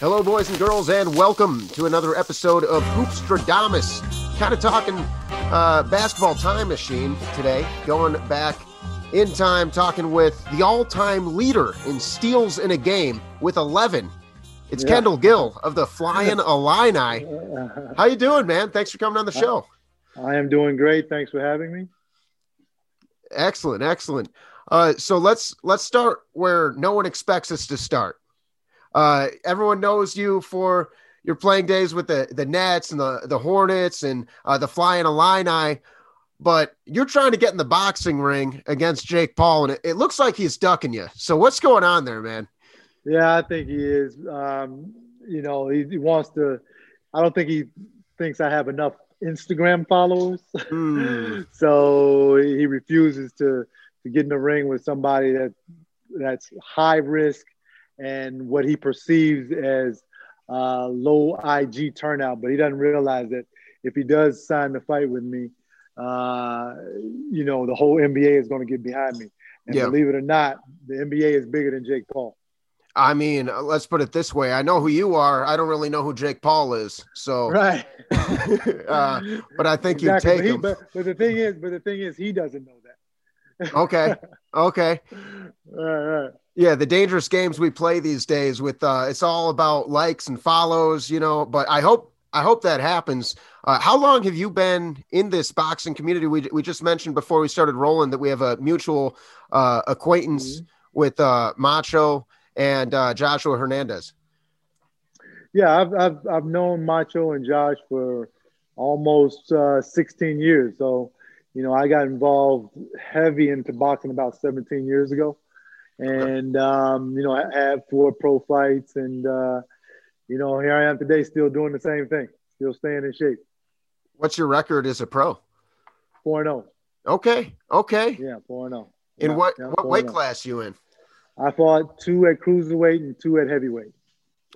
Hello, boys and girls, and welcome to another episode of Hoopstradamus. Kind of talking uh, basketball time machine today, going back in time, talking with the all-time leader in steals in a game with 11. It's Yeah. Kendall Gill of the Flying Illini. How you doing, man? Thanks for coming on the show. I am doing great. Thanks for having me. Excellent, excellent. Uh, so let's let's start where no one expects us to start. Uh, everyone knows you for your playing days with the the Nets and the the Hornets and uh, the Flying Illini, but you're trying to get in the boxing ring against Jake Paul, and it, it looks like he's ducking you. So what's going on there, man? Yeah, I think he is. Um, you know, he, he wants to. I don't think he thinks I have enough Instagram followers, Hmm. so he refuses to to get in the ring with somebody that that's high risk and what he perceives as uh, low IG turnout. But he doesn't realize that if he does sign the fight with me, uh, you know, the whole NBA is going to get behind me. And Yeah. believe it or not, the NBA is bigger than Jake Paul. I mean, uh, let's put it this way: I know who you are. I don't really know who Jake Paul is. So, Right. uh, but I think you Exactly. take But, he- him. but, but the thing is, but the thing is, he doesn't know Okay, okay. Right, right. Yeah, the dangerous games we play these days with uh it's all about likes and follows, you know, but I hope I hope that happens. Uh, how long have you been in this boxing community? We, we just mentioned before we started rolling that we have a mutual uh, acquaintance with uh, Macho and uh, Joshua Hernandez. Yeah, I've, I've I've known Macho and Josh for almost uh, 16 years. So, you know, I got involved heavy into boxing about 17 years ago, and um, you know, I had four pro fights, and uh, you know, here I am today, still doing the same thing, still staying in shape. What's your record as a pro? Four and zero. Okay, okay. Yeah, four and zero. In Yeah, what yeah, what weight class you in? I fought two at cruiserweight and two at heavyweight.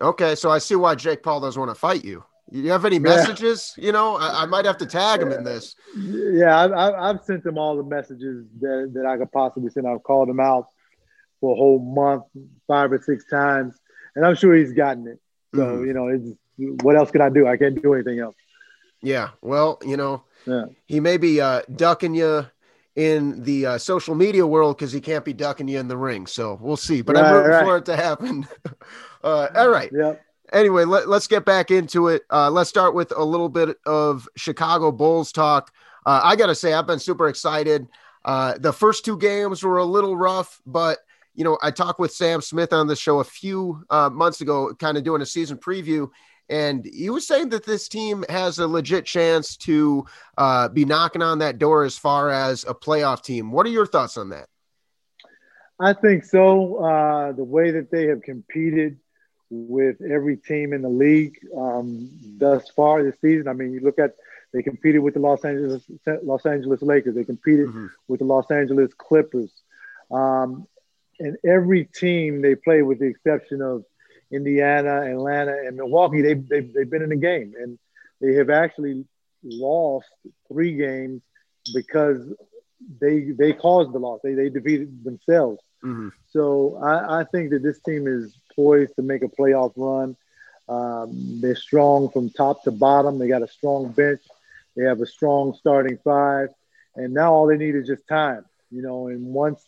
Okay, so I see why Jake Paul doesn't want to fight you. Do you have any messages? You know, I, I might have to tag him in this. Yeah, I've, I've I've sent him all the messages that, that I could possibly send. I've called him out for a whole month, five or six times, and I'm sure he's gotten it. So Mhm. you know, it's, what else can I do? I can't do anything else. Yeah. Well, you know, Yeah. he may be uh, ducking you in the uh, social media world because he can't be ducking you in the ring. So we'll see. But I'm Right, rooting right. for it to happen. uh, all right. Yep. Anyway, let, let's get back into it. Uh, let's start with a little bit of Chicago Bulls talk. Uh, I got to say, I've been super excited. Uh, the first two games were a little rough, but you know, I talked with Sam Smith on the show a few uh, months ago, kind of doing a season preview, and he was saying that this team has a legit chance to uh, be knocking on that door as far as a playoff team. What are your thoughts on that? I think so. Uh, the way that they have competed with every team in the league um, thus far this season. I mean, you look at they competed with the Los Angeles Los Angeles Lakers. They competed Mhm. with the Los Angeles Clippers. Um, and every team they play, with the exception of Indiana, Atlanta, and Milwaukee, they, they, they've been in the game. And they have actually lost three games because they they caused the loss. They, they defeated themselves. Mhm. So I, I think that this team is poised to make a playoff run. Um, they're strong from top to bottom. They got a strong bench. They have a strong starting five, and now all they need is just time. You know, and once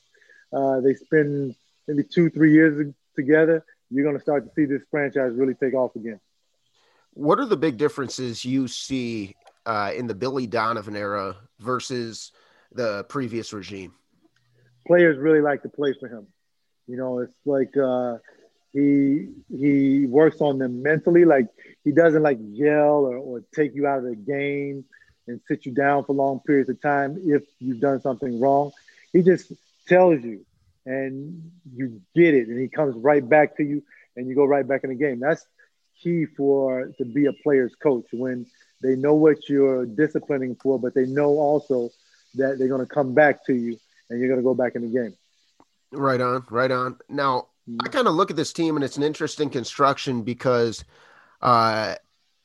uh, they spend maybe two, three years together, you're going to start to see this franchise really take off again. What are the big differences you see uh, in the Billy Donovan era versus the previous regime? players really like to play for him. You know, it's like uh, he he works on them mentally. Like he doesn't like yell or, or take you out of the game and sit you down for long periods of time if you've done something wrong. He just tells you, and you get it, and he comes right back to you, and you go right back in the game. That's key for to be a player's coach when they know what you're disciplining for, but they know also that they're going to come back to you and you're going to go back in the game. Right on, right on. Now, I kind of look at this team and it's an interesting construction because uh,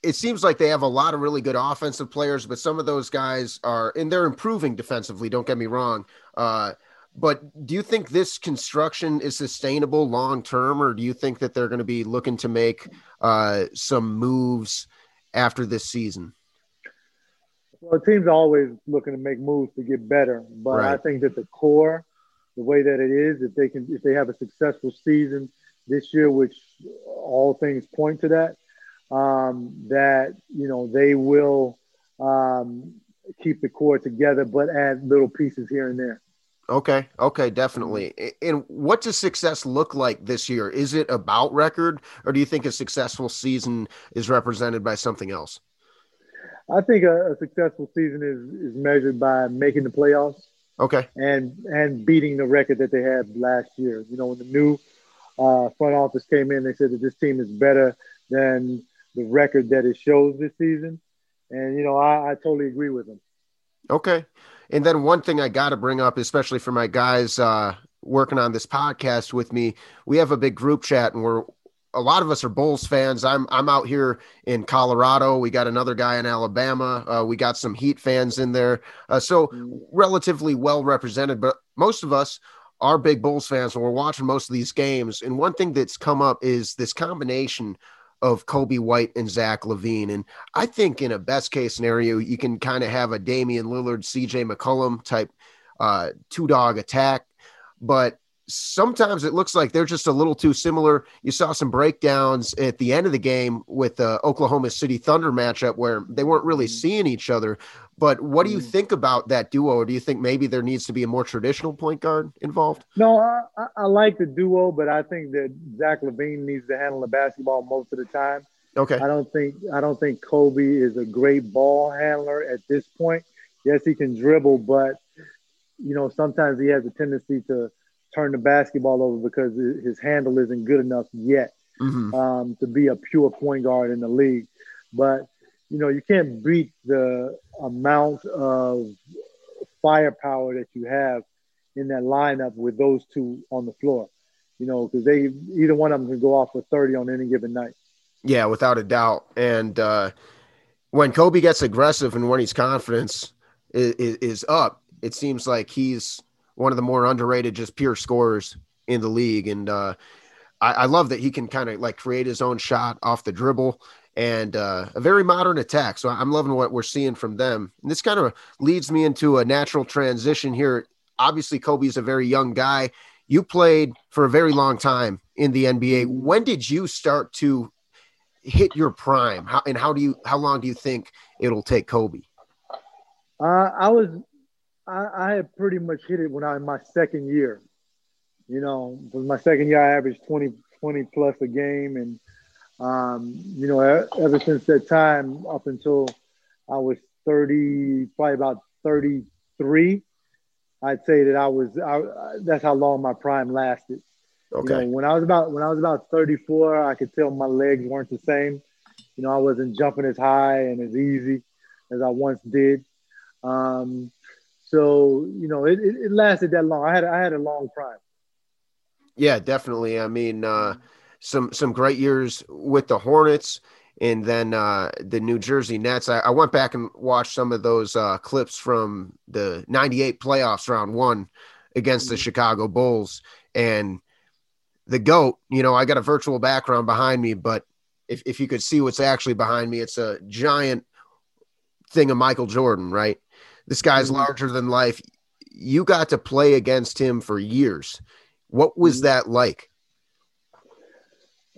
it seems like they have a lot of really good offensive players, but some of those guys are, and they're improving defensively. Don't get me wrong. Uh, But do you think this construction is sustainable long term, or do you think that they're going to be looking to make uh, some moves after this season? Well, the team's always looking to make moves to get better, but right. I think that the core, the way that it is, if they can, if they have a successful season this year, which all things point to that, um, that you know they will um, keep the core together, but add little pieces here and there. Okay. Okay. Definitely. And what does success look like this year? Is it about record, or do you think a successful season is represented by something else? I think a, a successful season is is measured by making the playoffs. Okay. And and beating the record that they had last year. You know, when the new uh, front office came in, they said that this team is better than the record that it shows this season. And you know, I, I totally agree with them. Okay. And then one thing I got to bring up, especially for my guys uh, working on this podcast with me, we have a big group chat, and we're a lot of us are Bulls fans. I'm I'm out here in Colorado. We got another guy in Alabama. Uh, we got some Heat fans in there, uh, so relatively well represented. But most of us are big Bulls fans, and we're watching most of these games. And one thing that's come up is this combination of Coby White and Zach LaVine. And I think in a best case scenario, you can kind of have a Damian Lillard, CJ McCollum type uh, two dog attack. But sometimes it looks like they're just a little too similar. You saw some breakdowns at the end of the game with the Oklahoma City Thunder matchup where they weren't really mm-hmm. seeing each other. But what do you mm-hmm. think about that duo? Or do you think maybe there needs to be a more traditional point guard involved? No, I, I like the duo, but I think that Zach LaVine needs to handle the basketball most of the time. Okay. I don't think I don't think Coby is a great ball handler at this point. Yes, he can dribble, but you know sometimes he has a tendency to turn the basketball over because his handle isn't good enough yet mm-hmm. um, to be a pure point guard in the league. But you know, you can't beat the amount of firepower that you have in that lineup with those two on the floor. You know, because they either one of them can go off for 30 on any given night. Yeah, without a doubt. And uh, when Coby gets aggressive and when his confidence is, is up, it seems like he's one of the more underrated, just pure scorers in the league. And uh, I, I love that he can kind of like create his own shot off the dribble and uh, a very modern attack. So I'm loving what we're seeing from them. And this kind of leads me into a natural transition here. Obviously, Coby's a very young guy. You played for a very long time in the NBA. When did you start to hit your prime? How, and how do you how long do you think it'll take Coby? Uh, I was I, I, had pretty much hit it when I in my second year. You know, for my second year I averaged 20, 20 plus a game and um, you know, ever since that time up until I was 30, probably about 33, I'd say that I was, I, that's how long my prime lasted. Okay. You know, when I was about, when I was about 34, I could tell my legs weren't the same. You know, I wasn't jumping as high and as easy as I once did. Um, so, you know, it, it, it lasted that long. I had, I had a long prime. Yeah, definitely. I mean, uh, some some great years with the Hornets and then uh, the New Jersey Nets. I, I, went back and watched some of those uh, clips from the 98 playoffs round one against the mm-hmm. Chicago Bulls. And the GOAT, you know, I got a virtual background behind me, but if, if you could see what's actually behind me, it's a giant thing of Michael Jordan, right? This guy's mm-hmm. larger than life. You got to play against him for years. What was mm-hmm. that like?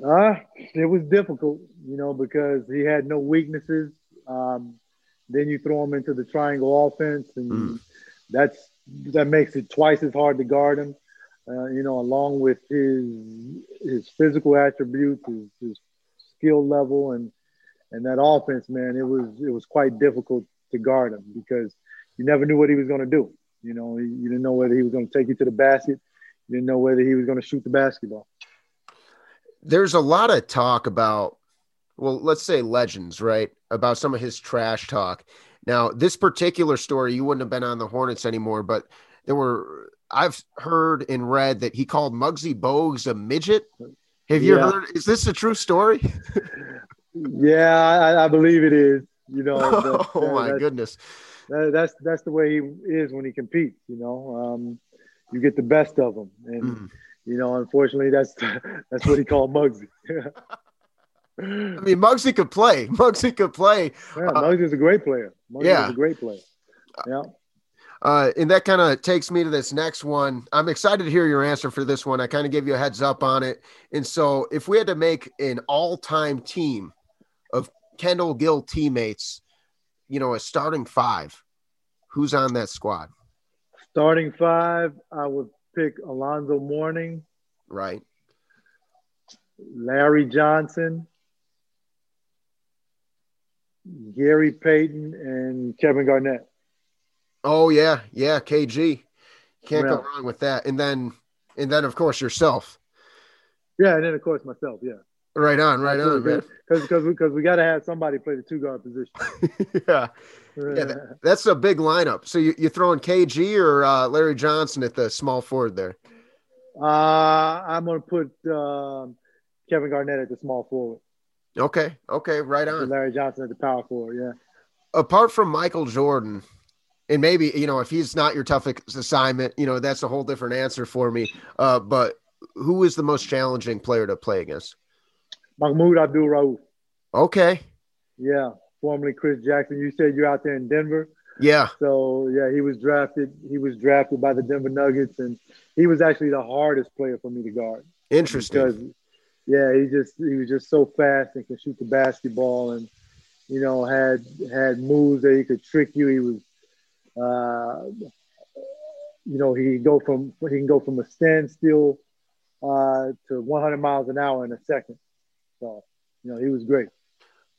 Uh, it was difficult, you know, because he had no weaknesses. Um, then you throw him into the triangle offense, and mm. that's that makes it twice as hard to guard him. Uh, you know, along with his his physical attributes, his, his skill level, and and that offense, man, it was it was quite difficult to guard him because you never knew what he was going to do. You know, you didn't know whether he was going to take you to the basket. You didn't know whether he was going to shoot the basketball there's a lot of talk about, well, let's say legends, right? About some of his trash talk. Now, this particular story, you wouldn't have been on the Hornets anymore, but there were, I've heard and read that he called Muggsy Bogues a midget. Have you yeah. heard? Is this a true story? yeah, I, I, believe it is. You know, oh my goodness. That, that's that's the way he is when he competes. You know, um, you get the best of him, and mm. you know, unfortunately, that's that's what he called Muggsy. I mean, Muggsy could play. Muggsy could play. Yeah, uh, Muggsy's a great player. Muggsy yeah, a great player. Yeah. Uh, and that kind of takes me to this next one. I'm excited to hear your answer for this one. I kind of gave you a heads up on it. And so, if we had to make an all time team of Kendall Gill teammates, you know, a starting five, who's on that squad? Starting five, I would pick Alonzo Mourning. Right. Larry Johnson, Gary Payton, and Kevin Garnett. Oh yeah, yeah, KG. Can't yeah. go wrong with that. And then and then of course yourself. Yeah, and then of course myself, yeah. Right on, right on, man. Because because because we got to have somebody play the two guard position. yeah, yeah, that, that's a big lineup. So you you throwing KG or uh, Larry Johnson at the small forward there? Uh, I'm gonna put um, Kevin Garnett at the small forward. Okay, okay, right on. Larry Johnson at the power forward. Yeah. Apart from Michael Jordan, and maybe you know if he's not your toughest assignment, you know that's a whole different answer for me. Uh, but who is the most challenging player to play against? Mahmoud Abdul Rauf. Okay. Yeah, formerly Chris Jackson. You said you're out there in Denver. Yeah. So yeah, he was drafted. He was drafted by the Denver Nuggets, and he was actually the hardest player for me to guard. Interesting. Because yeah, he just he was just so fast and could shoot the basketball, and you know had had moves that he could trick you. He was uh, you know, he go from he can go from a standstill uh, to 100 miles an hour in a second. So, you know, he was great.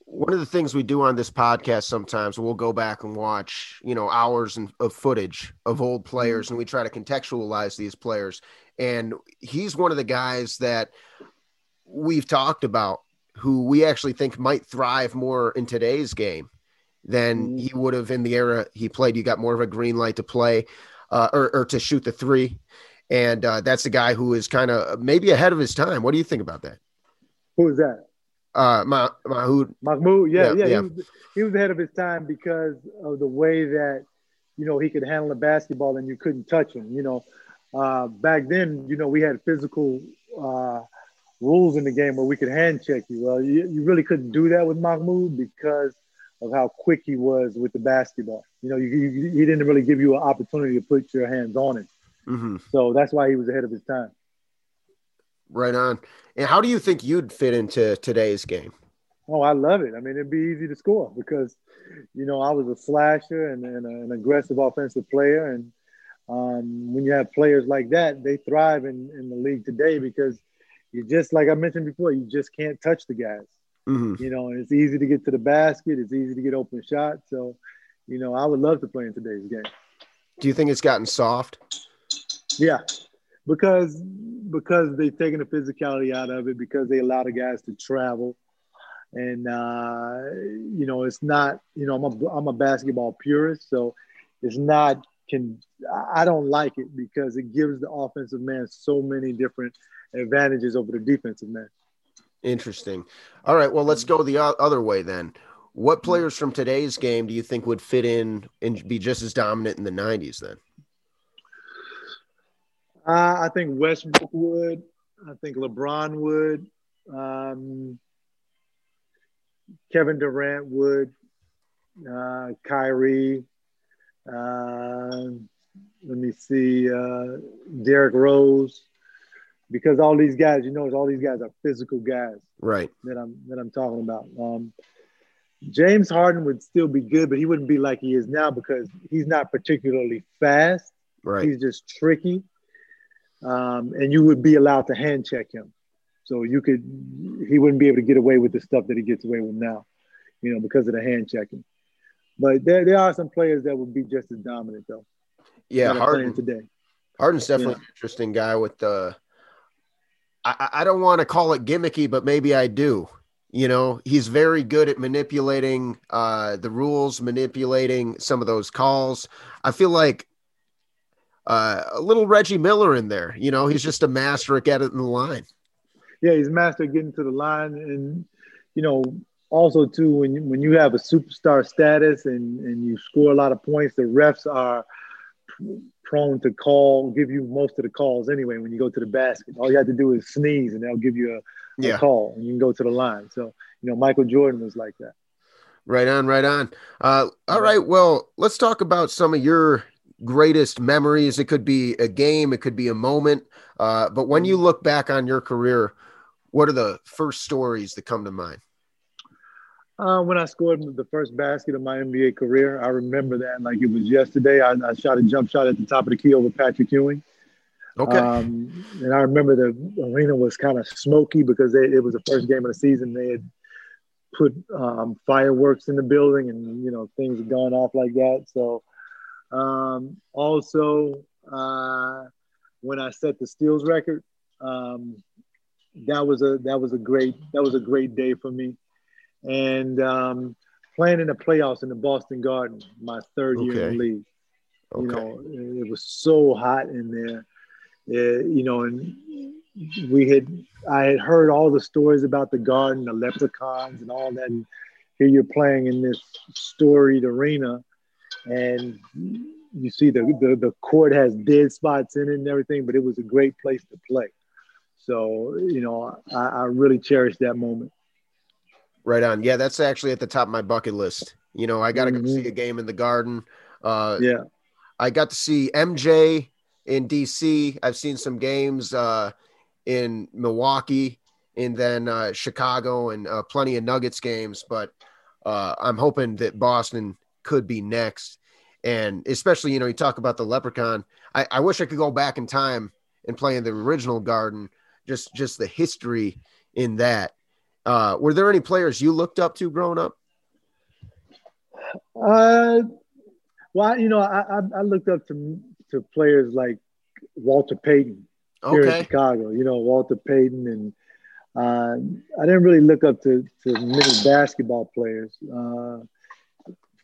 One of the things we do on this podcast sometimes we'll go back and watch, you know, hours of footage of old players, and we try to contextualize these players. And he's one of the guys that we've talked about who we actually think might thrive more in today's game than mm-hmm. he would have in the era he played. You got more of a green light to play uh, or, or, to shoot the three. And uh, that's the guy who is kind of maybe ahead of his time. What do you think about that? Who is that? Uh, Mahmoud. Mahmoud, yeah, yeah. yeah. He, was, he, was, ahead of his time because of the way that, you know, he could handle the basketball and you couldn't touch him. You know, uh, back then, you know, we had physical uh, rules in the game where we could hand check you. Well, you, you really couldn't do that with Mahmoud because of how quick he was with the basketball. You know, you, you, he didn't really give you an opportunity to put your hands on it. Mm-hmm. So that's why he was ahead of his time. Right on. And how do you think you'd fit into today's game? Oh, I love it. I mean, it'd be easy to score because, you know, I was a slasher and, and an aggressive offensive player. And um, when you have players like that, they thrive in, in the league today because you just, like I mentioned before, you just can't touch the guys. Mm-hmm. You know, and it's easy to get to the basket. It's easy to get open shots. So, you know, I would love to play in today's game. Do you think it's gotten soft? Yeah, because because they've taken the physicality out of it. Because they allow the guys to travel, and uh, you know, it's not. You know, I'm a I'm a basketball purist, so it's not. Can I don't like it because it gives the offensive man so many different advantages over the defensive man. Interesting. All right. Well, let's go the other way then. What players from today's game do you think would fit in and be just as dominant in the 90s then? Uh, I think Westbrook would. I think LeBron would. Um, Kevin Durant would. Uh, Kyrie. Uh, let me see. Uh, Derrick Rose because all these guys, you know, all these guys are physical guys. Right. That I'm that I'm talking about. Um, James Harden would still be good, but he wouldn't be like he is now because he's not particularly fast. Right. He's just tricky. Um, and you would be allowed to hand check him. So you could he wouldn't be able to get away with the stuff that he gets away with now, you know, because of the hand checking. But there, there are some players that would be just as dominant though. Yeah, Harden today. Harden's definitely yeah. an interesting guy with the I, I don't want to call it gimmicky, but maybe I do. You know, he's very good at manipulating uh, the rules, manipulating some of those calls. I feel like uh, a little Reggie Miller in there. You know, he's just a master at getting the line. Yeah, he's master at getting to the line, and you know, also too when you, when you have a superstar status and and you score a lot of points, the refs are prone to call, give you most of the calls anyway. When you go to the basket, all you have to do is sneeze, and they'll give you a, yeah. call, and you can go to the line. So you know, Michael Jordan was like that. Right on, right on. Uh, all right, well, let's talk about some of your greatest memories. It could be a game, it could be a moment. Uh, but when you look back on your career, what are the first stories that come to mind? Uh, when I scored the first basket of my NBA career, I remember that like it was yesterday. I, I shot a jump shot at the top of the key over Patrick Ewing. Okay. Um, and I remember the arena was kind of smoky because they, it was the first game of the season. They had put um, fireworks in the building, and you know things had gone off like that. So, um, also uh, when I set the steals record, um, that was a that was a great that was a great day for me and um, playing in the playoffs in the Boston Garden my third okay. year in the league. Okay. You know, it was so hot in there. It, you know, and we had I had heard all the stories about the garden, the leprechauns, and all that. And here you're playing in this storied arena, and you see the, the the court has dead spots in it and everything. But it was a great place to play. So you know, I, I really cherish that moment. Right on. Yeah, that's actually at the top of my bucket list. You know, I got to mm-hmm. go see a game in the Garden. Uh, yeah, I got to see MJ in DC. I've seen some games uh, in Milwaukee and then uh, Chicago and uh, plenty of Nuggets games. But uh, I'm hoping that Boston could be next. And especially, you know, you talk about the Leprechaun. I, I wish I could go back in time and play in the original Garden. Just, just the history in that uh, were there any players you looked up to growing up? Uh, well, you know, I, I, I looked up to to players like Walter Payton here okay. in Chicago. You know, Walter Payton, and uh, I didn't really look up to to many basketball players. Uh,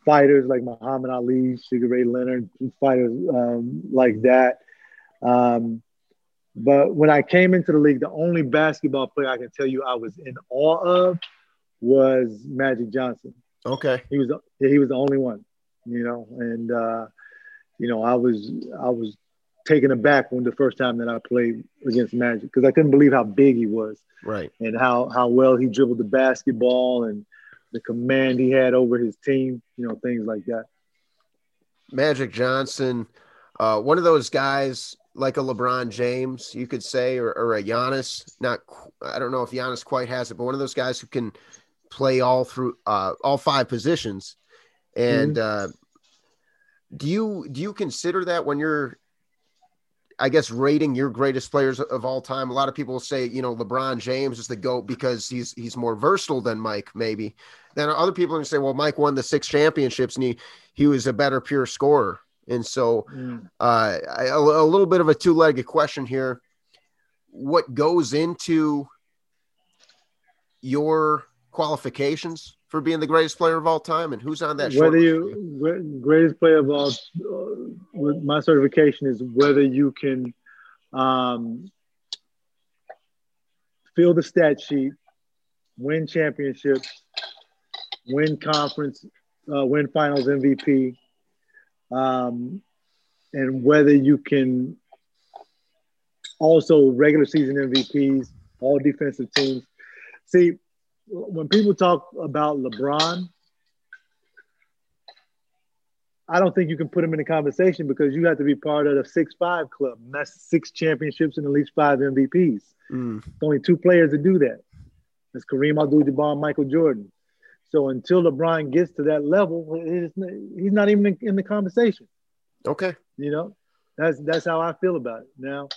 fighters like Muhammad Ali, Sugar Ray Leonard, fighters um, like that. Um, but when I came into the league, the only basketball player I can tell you I was in awe of was Magic Johnson. Okay. He was he was the only one, you know, and uh, you know I was I was taken aback when the first time that I played against Magic because I couldn't believe how big he was, right, and how how well he dribbled the basketball and the command he had over his team, you know, things like that. Magic Johnson, uh, one of those guys like a LeBron James, you could say, or, or a Giannis. Not, I don't know if Giannis quite has it, but one of those guys who can play all through uh, all five positions. And mm-hmm. uh, do you do you consider that when you're, I guess, rating your greatest players of all time? A lot of people say, you know, LeBron James is the goat because he's he's more versatile than Mike, maybe. Then other people are gonna say, well, Mike won the six championships and he he was a better pure scorer. And so, mm. uh, a, a little bit of a two legged question here. What goes into your qualifications for being the greatest player of all time, and who's on that? Whether you greatest player of all, uh, my certification is whether you can um, fill the stat sheet, win championships, win conference, uh, win finals MVP, um, and whether you can also regular season MVPs, all defensive teams. See, when people talk about LeBron, I don't think you can put him in the conversation because you have to be part of the six five club. And that's six championships and at least five MVPs. Mm. only two players that do that. It's Kareem Abdul-Jabbar and Michael Jordan. So until LeBron gets to that level, he's not even in the conversation. Okay. You know, that's that's how I feel about it. Now,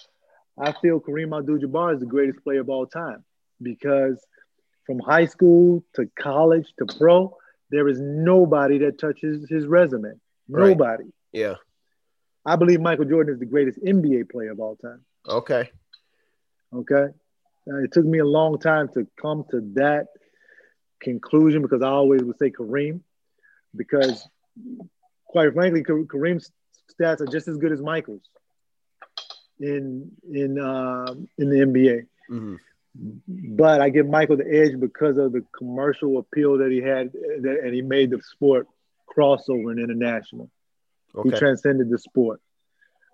I feel Kareem Abdul-Jabbar is the greatest player of all time because from high school to college to pro, there is nobody that touches his resume. Nobody. Right. Yeah. I believe Michael Jordan is the greatest NBA player of all time. Okay. Okay. Uh, it took me a long time to come to that conclusion because I always would say Kareem, because quite frankly, Kareem's stats are just as good as Michael's in in uh, in the NBA. Mm-hmm. But I give Michael the edge because of the commercial appeal that he had, and he made the sport crossover and international. Okay. He transcended the sport.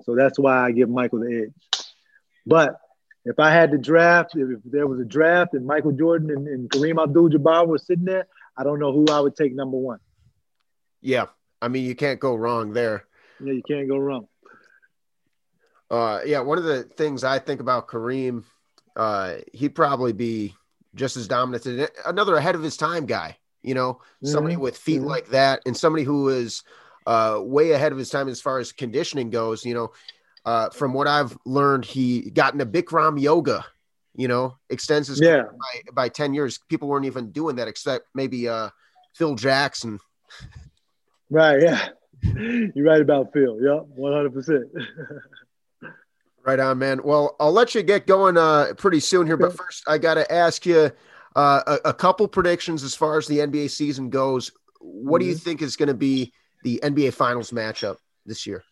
So that's why I give Michael the edge. But if I had to draft, if, there was a draft and Michael Jordan and, and Kareem Abdul-Jabbar were sitting there, I don't know who I would take number one. Yeah, I mean you can't go wrong there. Yeah, you can't go wrong. Uh, yeah, one of the things I think about Kareem, uh, he'd probably be just as dominant. Another ahead of his time guy, you know, mm-hmm. somebody with feet mm-hmm. like that, and somebody who is uh, way ahead of his time as far as conditioning goes. You know, uh, from what I've learned, he got into Bikram yoga. You know, extends his yeah. by, by ten years. People weren't even doing that except maybe uh, Phil Jackson. Right. Yeah. You're right about Phil. Yep. One hundred percent. Right on, man. Well, I'll let you get going uh, pretty soon here, but first I got to ask you uh, a, a, couple predictions as far as the NBA season goes. What mm-hmm. do you mm-hmm. think is going to be the NBA Finals matchup this year?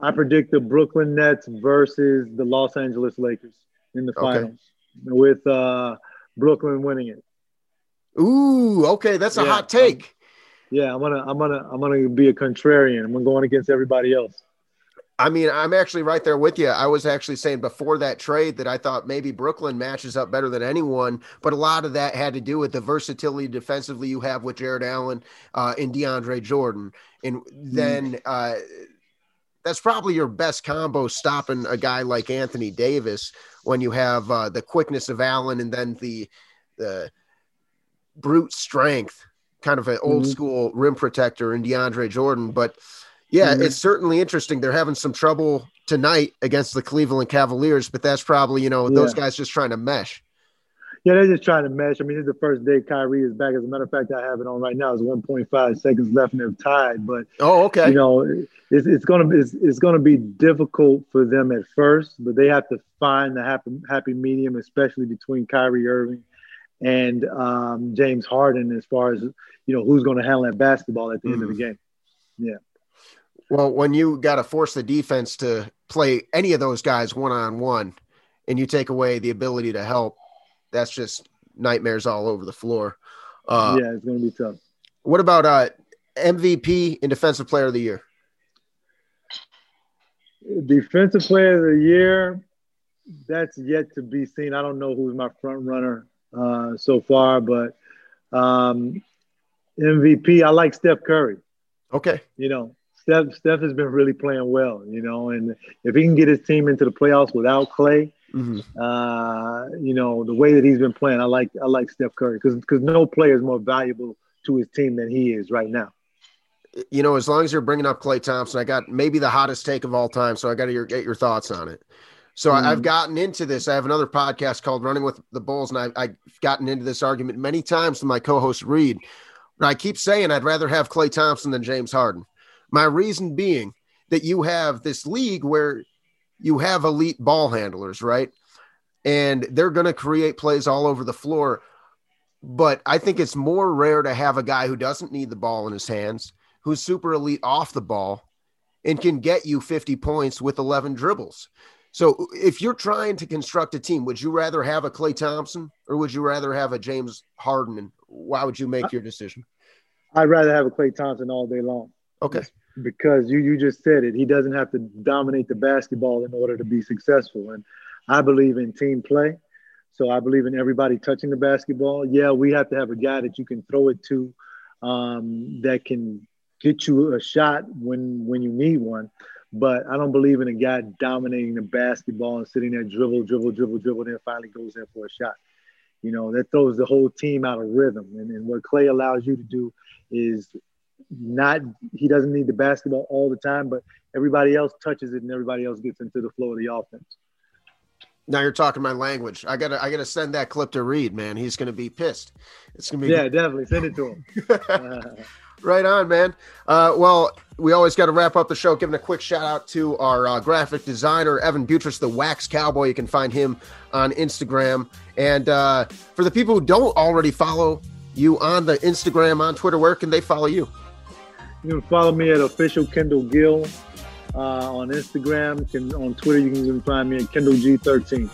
I predict the Brooklyn Nets versus the Los Angeles Lakers in the finals, okay. with uh, Brooklyn winning it. Ooh, okay, that's a yeah, hot take. yeah, I'm gonna, I'm gonna, I'm gonna be a contrarian. I'm going against everybody else. I mean, I'm actually right there with you. I was actually saying before that trade that I thought maybe Brooklyn matches up better than anyone, but a lot of that had to do with the versatility defensively you have with Jarrett Allen uh, and DeAndre Jordan. And then uh, that's probably your best combo stopping a guy like Anthony Davis when you have uh, the quickness of Allen and then the, the brute strength, kind of an old mm-hmm. school rim protector in DeAndre Jordan. But yeah, mm-hmm. it's certainly interesting. They're having some trouble tonight against the Cleveland Cavaliers, but that's probably, you know, yeah. those guys just trying to mesh. Yeah, they're just trying to mesh. I mean, it's the first day Kyrie is back. As a matter of fact, I have it on right now. It's 1.5 seconds left and they're tied. But oh, okay. You know, it's, it's gonna be it's, it's, gonna be difficult for them at first, but they have to find the happy happy medium, especially between Kyrie Irving and um, James Harden, as far as you know who's going to handle that basketball at the mm-hmm. end of the mm-hmm. game. Yeah. Well, when you got to force the defense to play any of those guys one on one, and you take away the ability to help, that's just nightmares all over the floor. Uh, yeah, it's going to be tough. What about uh, MVP and Defensive Player of the Year? Defensive Player of the Year, that's yet to be seen. I don't know who's my front runner uh, so far, but um, MVP, I like Steph Curry. Okay. You know, Steph Steph has been really playing well, you know, and if he can get his team into the playoffs without Klay, mm-hmm. uh, you know, the way that he's been playing, I like I like Steph Curry because because no player is more valuable to his team than he is right now. You know, as long as you're bringing up Klay Thompson, I got maybe the hottest take of all time, so I got to get your thoughts on it. So mm-hmm. I've gotten into this. I have another podcast called Running with the Bulls, and I've, I've gotten into this argument many times with my co-host Reed. But I keep saying I'd rather have Klay Thompson than James Harden. My reason being that you have this league where you have elite ball handlers, right? And they're going to create plays all over the floor. But I think it's more rare to have a guy who doesn't need the ball in his hands, who's super elite off the ball, and can get you 50 points with 11 dribbles. So if you're trying to construct a team, would you rather have a Klay Thompson or would you rather have a James Harden? And why would you make your decision? I'd rather have a Klay Thompson all day long. Okay because you you just said it. He doesn't have to dominate the basketball in order to be successful. And I believe in team play. So I believe in everybody touching the basketball. Yeah, we have to have a guy that you can throw it to um, that can get you a shot when when you need one. But I don't believe in a guy dominating the basketball and sitting there dribble, dribble, dribble, dribble, then finally goes in for a shot. You know, that throws the whole team out of rhythm. And, and what Klay allows you to do is not he doesn't need the basketball all the time, but everybody else touches it and everybody else gets into the flow of the offense. Now you're talking my language. I gotta I gotta send that clip to Reed, man. He's gonna be pissed. It's gonna be yeah, definitely send it to him. right on, man. Uh, well, we always got to wrap up the show giving a quick shout out to our uh, graphic designer Evan Butris, the Wax Cowboy. You can find him on Instagram. And uh, for the people who don't already follow you on the Instagram, on Twitter, where can they follow you? You can follow me at official Kendall Gill uh, on Instagram. Can, on Twitter, you can even find me at Kendall G13.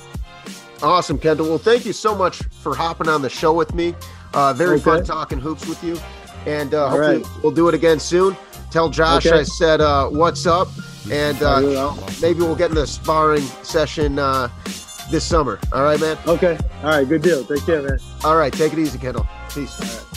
Awesome, Kendall. Well, thank you so much for hopping on the show with me. Uh, very okay. fun talking hoops with you. And uh, hopefully right. we'll do it again soon. Tell Josh okay. I said uh, what's up. and uh, maybe we'll get in the sparring session uh, this summer. All right, man. Okay. All right. Good deal. Take care, man. All right. Take it easy, Kendall. Peace.